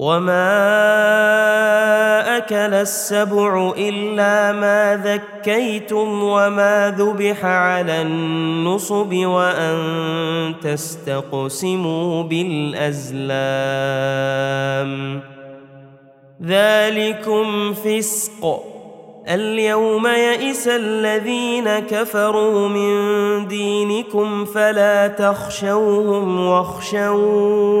وما أكل السبع إلا ما ذكيتم وما ذبح على النصب وأن تستقسموا بالأزلام ذلكم فسق اليوم يئس الذين كفروا من دينكم فلا تخشوهم واخشون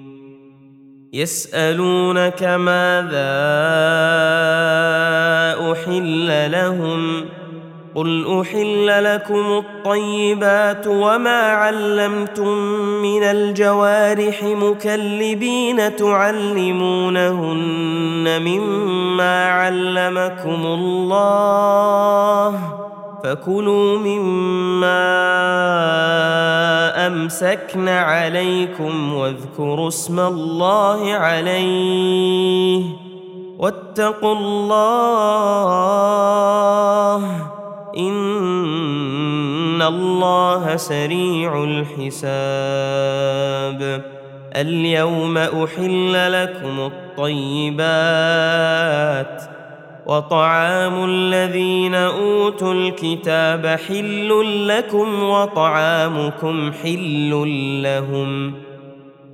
يسألونك ماذا أحل لهم قل أحل لكم الطيبات وما علمتم من الجوارح مكلبين تعلمونهن مما علمكم الله فكلوا مما أمسكن عليكم واذكروا اسم الله عليه واتقوا الله إن الله سريع الحساب. اليوم أحل لكم الطيبات وطعام الذين أوتوا الكتاب حل لكم وطعامكم حل لهم.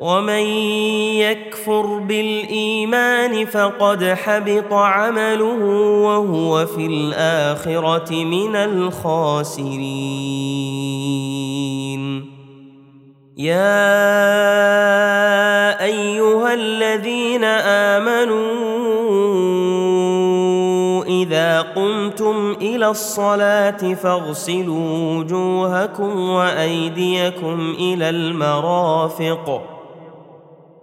ومن يكفر بالإيمان فقد حبط عمله وهو في الآخرة من الخاسرين. يا أيها الذين آمنوا إذا قمتم إلى الصلاة فاغسلوا وجوهكم وأيديكم إلى المرافق.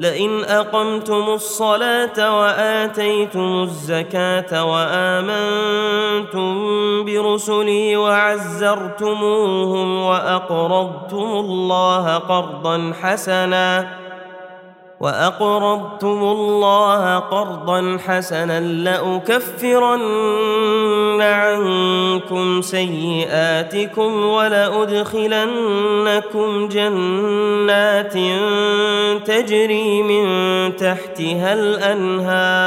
لئن أقمتم الصلاة وآتيتم الزكاة وآمنتم برسلي وعزرتموهم وأقرضتم الله قرضا حسنا وأقرضتم الله قرضا حسنا لأكفرن عنكم سيئاتكم ولأدخلنكم جنات تجري من تحتها الأنهار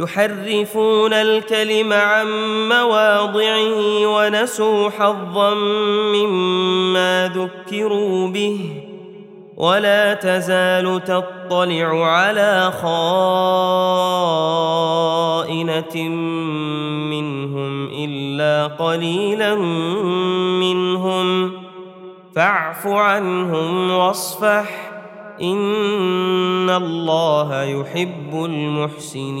يحرفون الكلم عن مواضعه ونسوا حظا مما ذكروا به. ولا تزال تطلع على خائنة منهم إلا قليلا منهم. فاعف عنهم واصفح. ان الله يحب المحسنين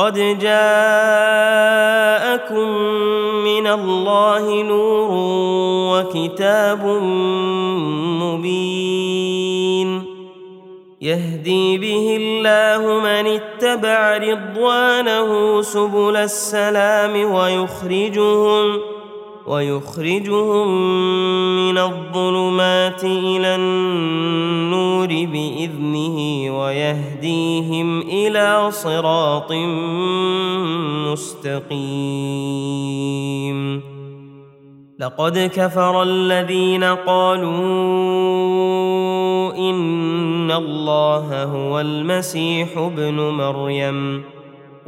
قد جاءكم من الله نور وكتاب مبين يهدي به الله من اتبع رضوانه سبل السلام ويخرجهم ويخرجهم من الظلمات إلى النور بإذنه ويهديهم إلى صراط مستقيم. لقد كفر الذين قالوا إن الله هو المسيح ابن مريم.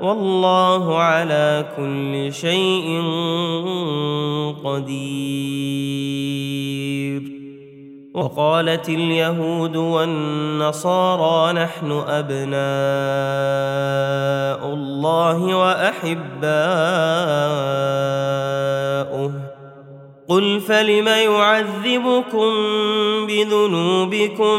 والله على كل شيء قدير. وقالت اليهود والنصارى نحن أبناء الله وأحباؤه. قل فلم يعذبكم بذنوبكم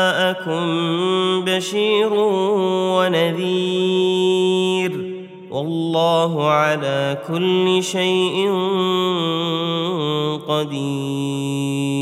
جاءكم بشير ونذير. والله على كل شيء قدير.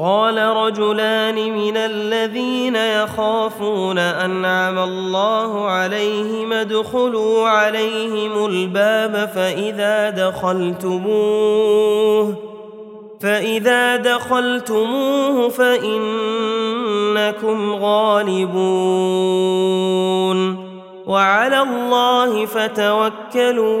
قال رجلان من الذين يخافون أنعم الله عليهم ادخلوا عليهم الباب فإذا دخلتموه فإذا دخلتموه فإنكم غالبون. وعلى الله فتوكلوا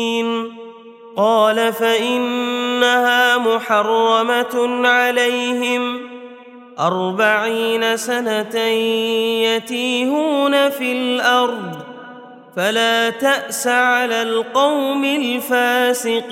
قال فإنها محرمة عليهم أربعين سنة يتيهون في الأرض فلا تأس على القوم الفاسقين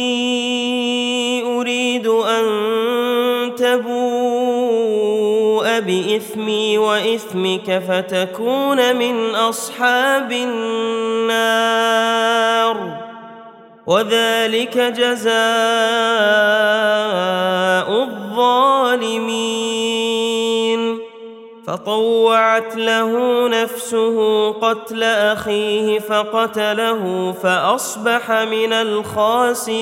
تبوء بإثمي وإثمك فتكون من أصحاب النار. وذلك جزاء الظالمين. فطوعت له نفسه قتل أخيه فقتله فأصبح من الخاسرين.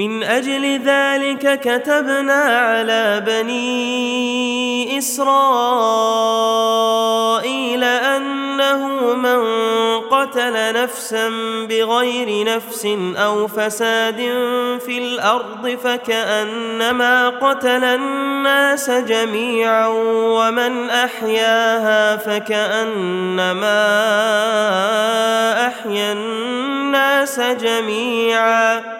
من أجل ذلك كتبنا على بني إسرائيل ان أنه من قتل نفسا بغير نفس أو فساد في الأرض فكأنما قتل الناس جميعا ومن أحياها فكأنما أحيا الناس جميعا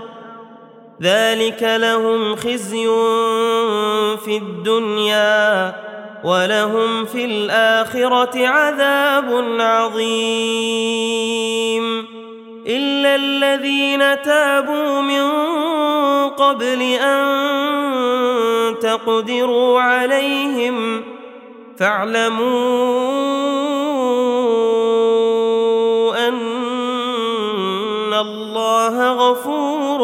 ذلك لهم خزي في الدنيا ولهم في الآخرة عذاب عظيم. إلا الذين تابوا من قبل أن تقدروا عليهم فاعلموا أن الله غفور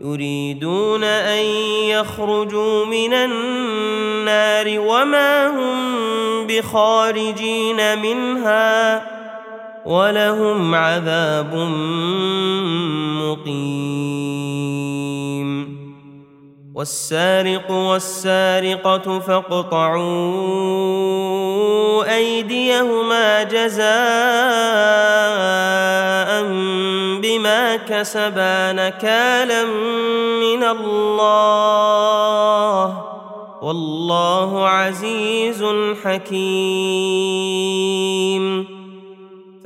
يريدون أن يخرجوا من النار وما هم بخارجين منها ولهم عذاب مقيم والسارق والسارقة فاقطعوا أيديهما جزاء بما كسبا نكالا من الله والله عزيز حكيم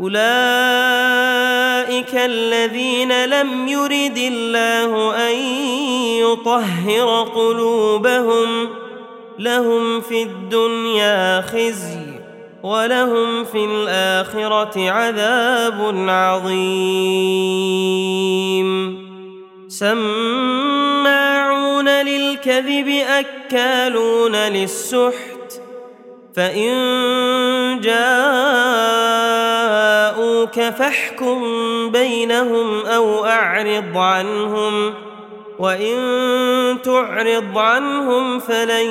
أولئك الذين لم يرد الله أن يطهر قلوبهم لهم في الدنيا خزي ولهم في الآخرة عذاب عظيم. سماعون للكذب أكالون للسحت فإن جاءوك فاحكم بينهم أو أعرض عنهم وإن تعرض عنهم فلن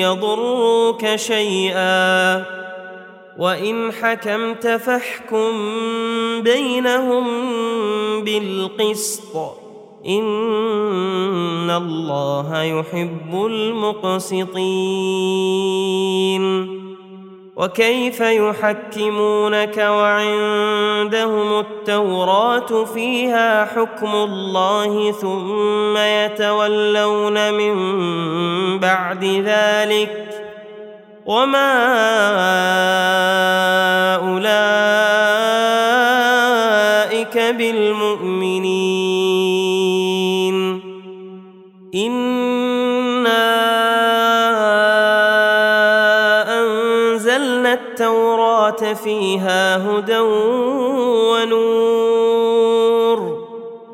يضروك شيئا. وإن حكمت فاحكم بينهم بالقسط. ان الله يحب المقسطين وكيف يحكمونك وعندهم التوراه فيها حكم الله ثم يتولون من بعد ذلك وما اولئك بالمؤمنين انا انزلنا التوراه فيها هدى ونور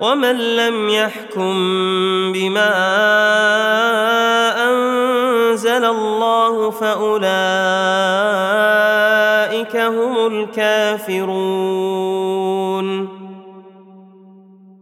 ومن لم يحكم بما أنزل الله فأولئك هم الكافرون.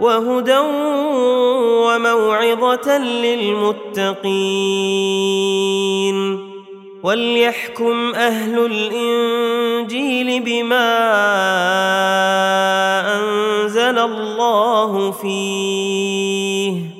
وهدى وموعظة للمتقين. وليحكم أهل الإنجيل بما أنزل الله فيه.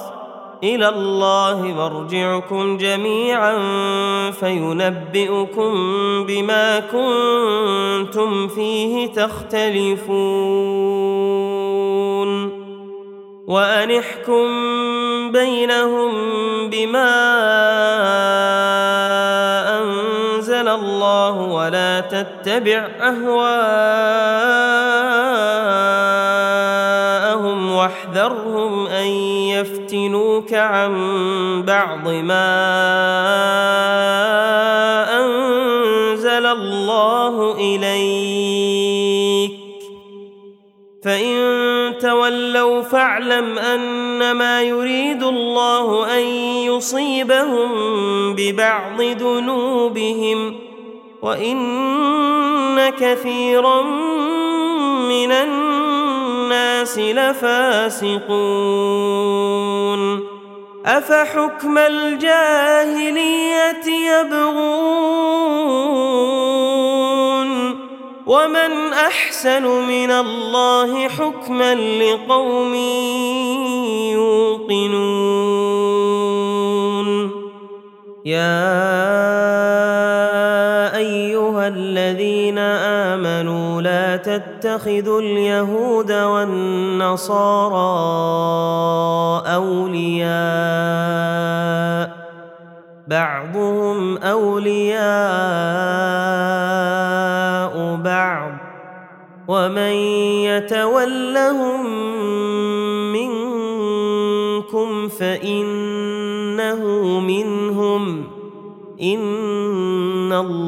إلى الله مرجعكم جميعا فينبئكم بما كنتم فيه تختلفون. وان احكم بينهم بما أنزل الله ولا تتبع اهواءهم واحذرهم أن يفتنوك عن بعض ما أنزل الله إليك. فإن تولوا فاعلم أنما يريد الله أن يصيبهم ببعض ذنوبهم وإن كثيرا من الناس لفاسقون. أفحكم الجاهلية يبغون؟ ومن أحسن من الله حكما لقوم يوقنون. يا أيها الذين آمنوا تتخذوا اليهود والنصارى أولياء؟ بعضهم أولياء بعض. ومن يتولهم منكم فإنه منهم. إن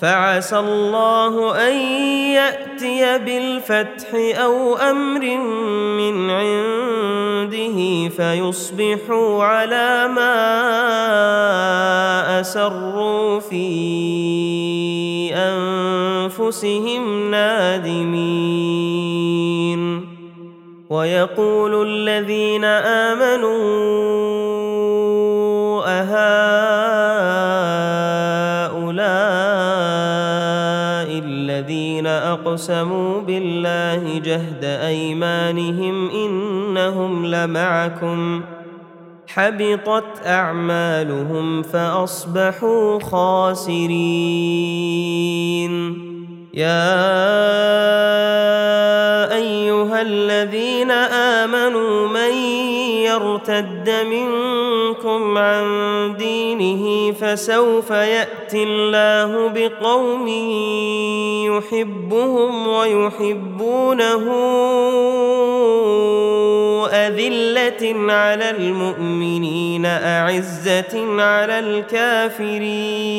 فعسى الله أن يأتي بالفتح أو أمر من عنده فيصبحوا على ما أسروا في أنفسهم نادمين. ويقول الذين آمنوا أهؤلاء أقسموا بالله جهد أيمانهم إنهم لمعكم حبطت أعمالهم فأصبحوا خاسرين. يا أيها الذين آمنوا من يرتد منكم عن دينه فسوف يأتي الله بقوم يحبهم ويحبونه أذلة على المؤمنين أعزة على الكافرين.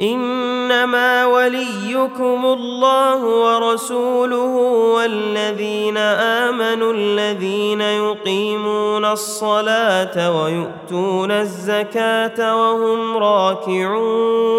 إنما وليكم الله ورسوله والذين آمنوا الذين يقيمون الصلاة ويؤتون الزكاة وهم راكعون.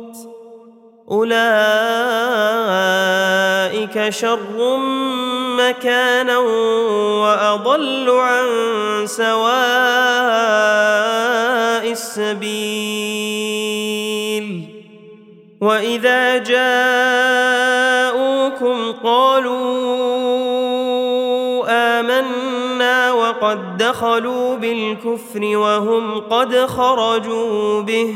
أولئك شر مكانا وأضل عن سواء السبيل. وإذا جاءوكم قالوا آمنا وقد دخلوا بالكفر وهم قد خرجوا به.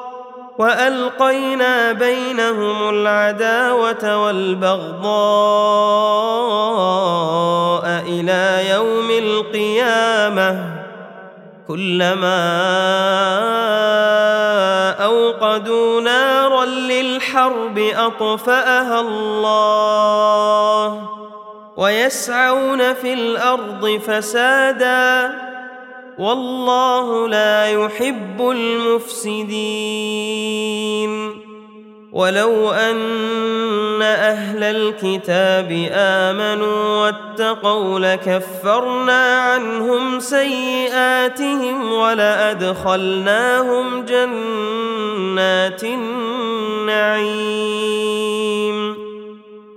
وألقينا بينهم العداوة والبغضاء إلى يوم القيامة. كلما أوقدوا نارا للحرب أطفأها الله ويسعون في الأرض فسادا والله لا يحب المفسدين. ولو أن أهل الكتاب آمنوا واتقوا لكفرنا عنهم سيئاتهم ولأدخلناهم جنات النعيم.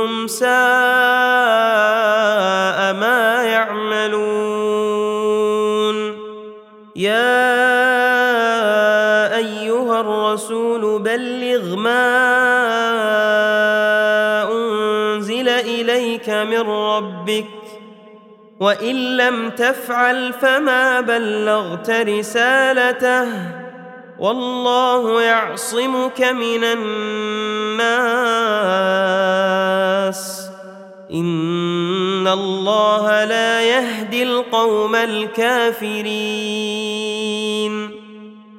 منهم ساء ما يعملون يا ايها الرسول بلغ ما انزل اليك من ربك وان لم تفعل فما بلغت رسالته والله يعصمك من الناس إن الله لا يهدي القوم الكافرين.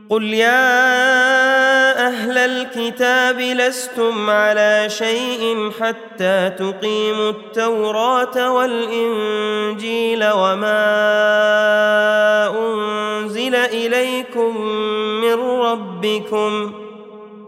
قل يا أهل الكتاب لستم على شيء حتى تقيموا التوراة والإنجيل وما أنزل إليكم من ربكم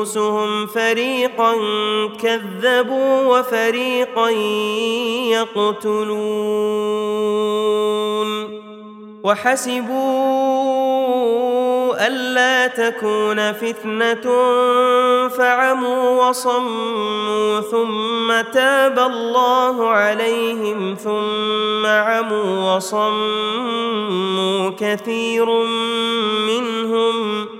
أنفسهم فريقا كذبوا وفريقا يقتلون وحسبوا ألا تكون فتنة فعموا وصموا ثم تاب الله عليهم ثم عموا وصموا كثير منهم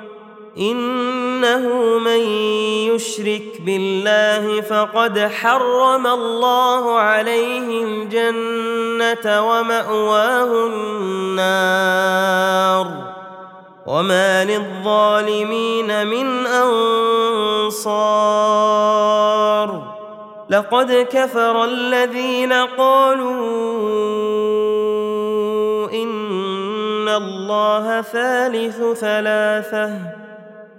إنه من يشرك بالله فقد حرم الله عليه الجنة ومأواه النار. وما للظالمين من أنصار. لقد كفر الذين قالوا إن الله ثالث ثلاثة.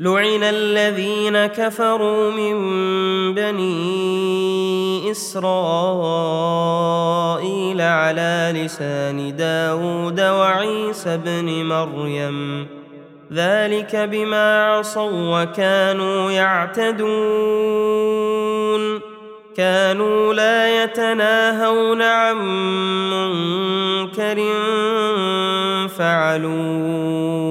لعن الذين كفروا من بني اسرائيل على لسان داود وعيسى بن مريم ذلك بما عصوا وكانوا يعتدون كانوا لا يتناهون عن منكر فعلوه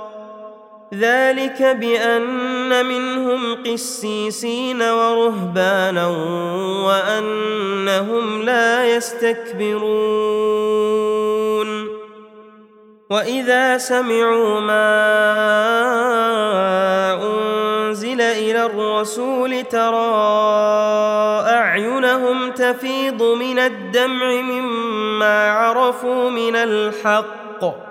ذلك بأن منهم قسيسين ورهبانا وأنهم لا يستكبرون. وإذا سمعوا ما أنزل إلى الرسول ترى أعينهم تفيض من الدمع مما عرفوا من الحق.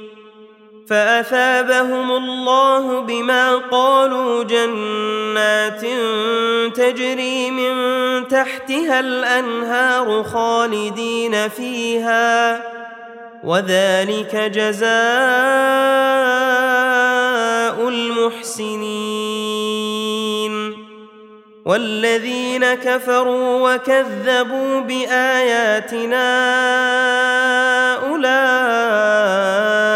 فأثابهم الله بما قالوا جنات تجري من تحتها الأنهار خالدين فيها وذلك جزاء المحسنين والذين كفروا وكذبوا بآياتنا أولئك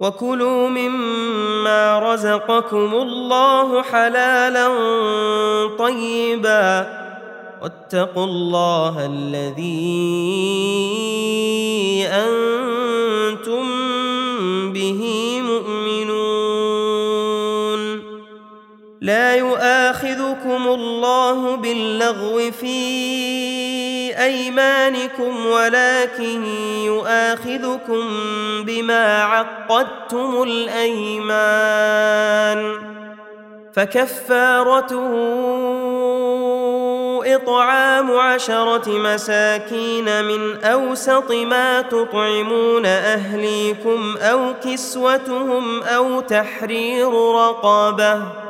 وكلوا مما رزقكم الله حلالا طيبا واتقوا الله الذي أنتم به مؤمنون لا يؤاخذكم الله باللغو في أيمانكم ولكن يؤاخذكم بما عقدتم الأيمان فكفارته إطعام عشرة مساكين من أوسط ما تطعمون أهليكم أو كسوتهم أو تحرير رقبة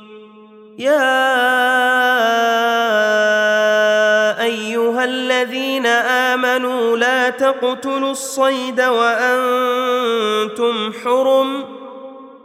يا أيها الذين آمنوا لا تقتلوا الصيد وأنتم حرم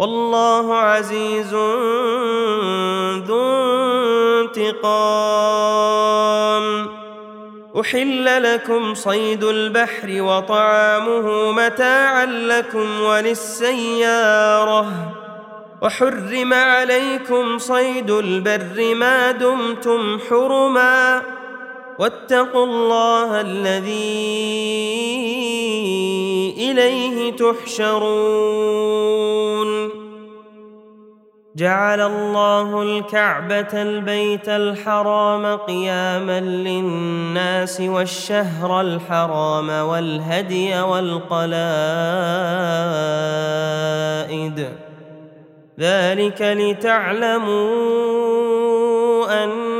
والله عزيز ذو انتقام. أحل لكم صيد البحر وطعامه متاعا لكم وللسيارة. وحرم عليكم صيد البر ما دمتم حرما. واتقوا الله الذي إليه تحشرون. جعل الله الكعبة البيت الحرام قياما للناس والشهر الحرام والهدي والقلائد. ذلك لتعلموا أن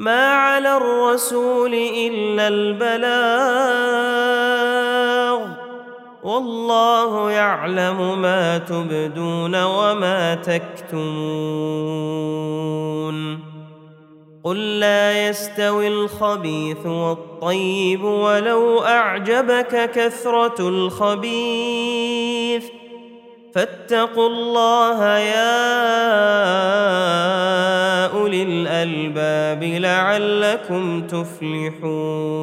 ما على الرسول إلا البلاغ والله يعلم ما تبدون وما تكتمون. قل لا يستوي الخبيث والطيب ولو أعجبك كثرة الخبيث. فاتقوا الله يا أولي الألباب لعلكم تفلحون.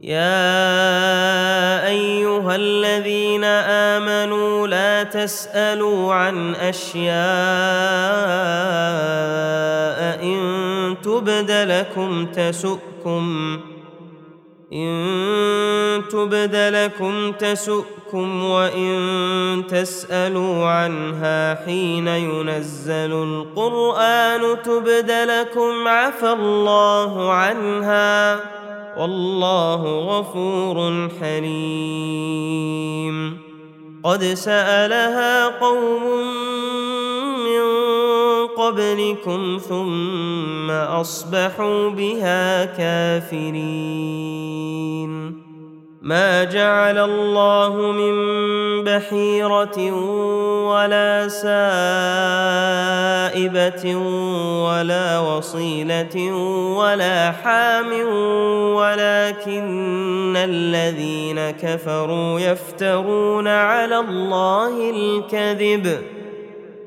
يا أيها الذين آمنوا لا تسألوا عن أشياء إن تبد لكم تسؤكم إن تبد لكم تسؤكم وإن تسألوا عنها حين ينزل القرآن تبد لكم عفى الله عنها والله غفور حليم. قد سألها قوم من قبلكم ثم أصبحوا بها كافرين. ما جعل الله من بحيرة ولا سائبة ولا وصيلة ولا حام ولكن الذين كفروا يفترون على الله الكذب.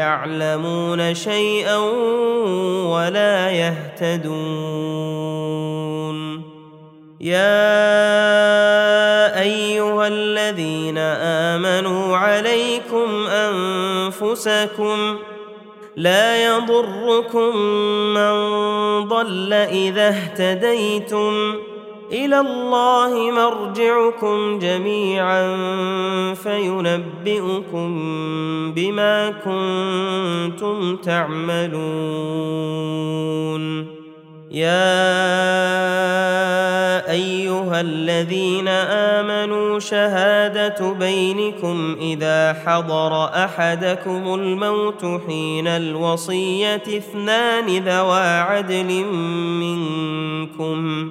يعلمون شيئا ولا يهتدون. يا أيها الذين آمنوا عليكم أنفسكم لا يضركم من ضل إذا اهتديتم. إلى الله مرجعكم جميعا فينبئكم بما كنتم تعملون. يا أيها الذين آمنوا شهادة بينكم إذا حضر أحدكم الموت حين الوصية اثنان ذوى عدل منكم.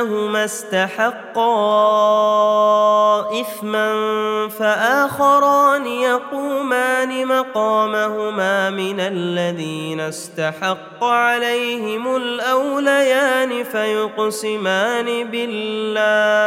انهما استحقا إثما فآخران يقومان مقامهما من الذين استحق عليهم الأوليان فيقسمان بالله.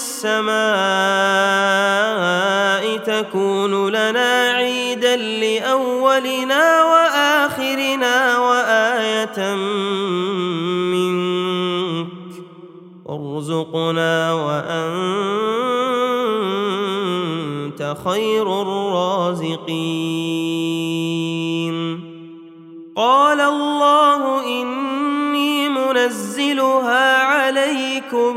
السماء تكون لنا عيدا لأولنا وآخرنا وآية منك وارزقنا وأنت خير الرازقين. قال الله إني منزلها عليكم.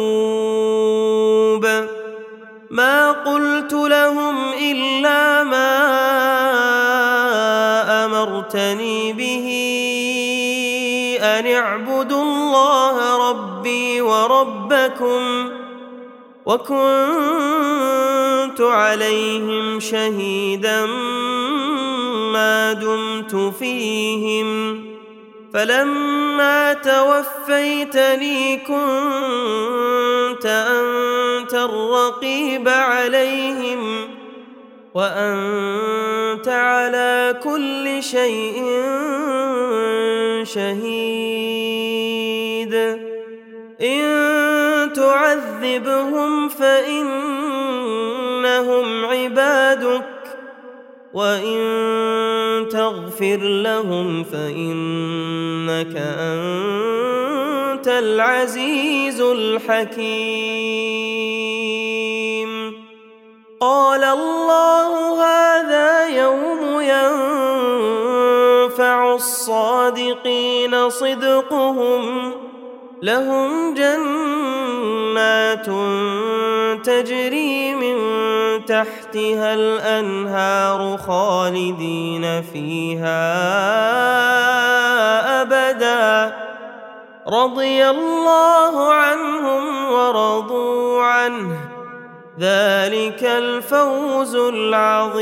ربي وربكم وكنت عليهم شهيدا ما دمت فيهم فلما توفيتني كنت أنت الرقيب عليهم وأنت على كل شيء شهيد. إن تعذبهم فإنهم عبادك وإن تغفر لهم فإنك أنت العزيز الحكيم. قال الله هذا يوم ينفع الصادقين صدقهم لهم جنات تجري من تحتها الأنهار خالدين فيها أبدا. رضي الله عنهم ورضوا عنه. ذلك الفوز العظيم.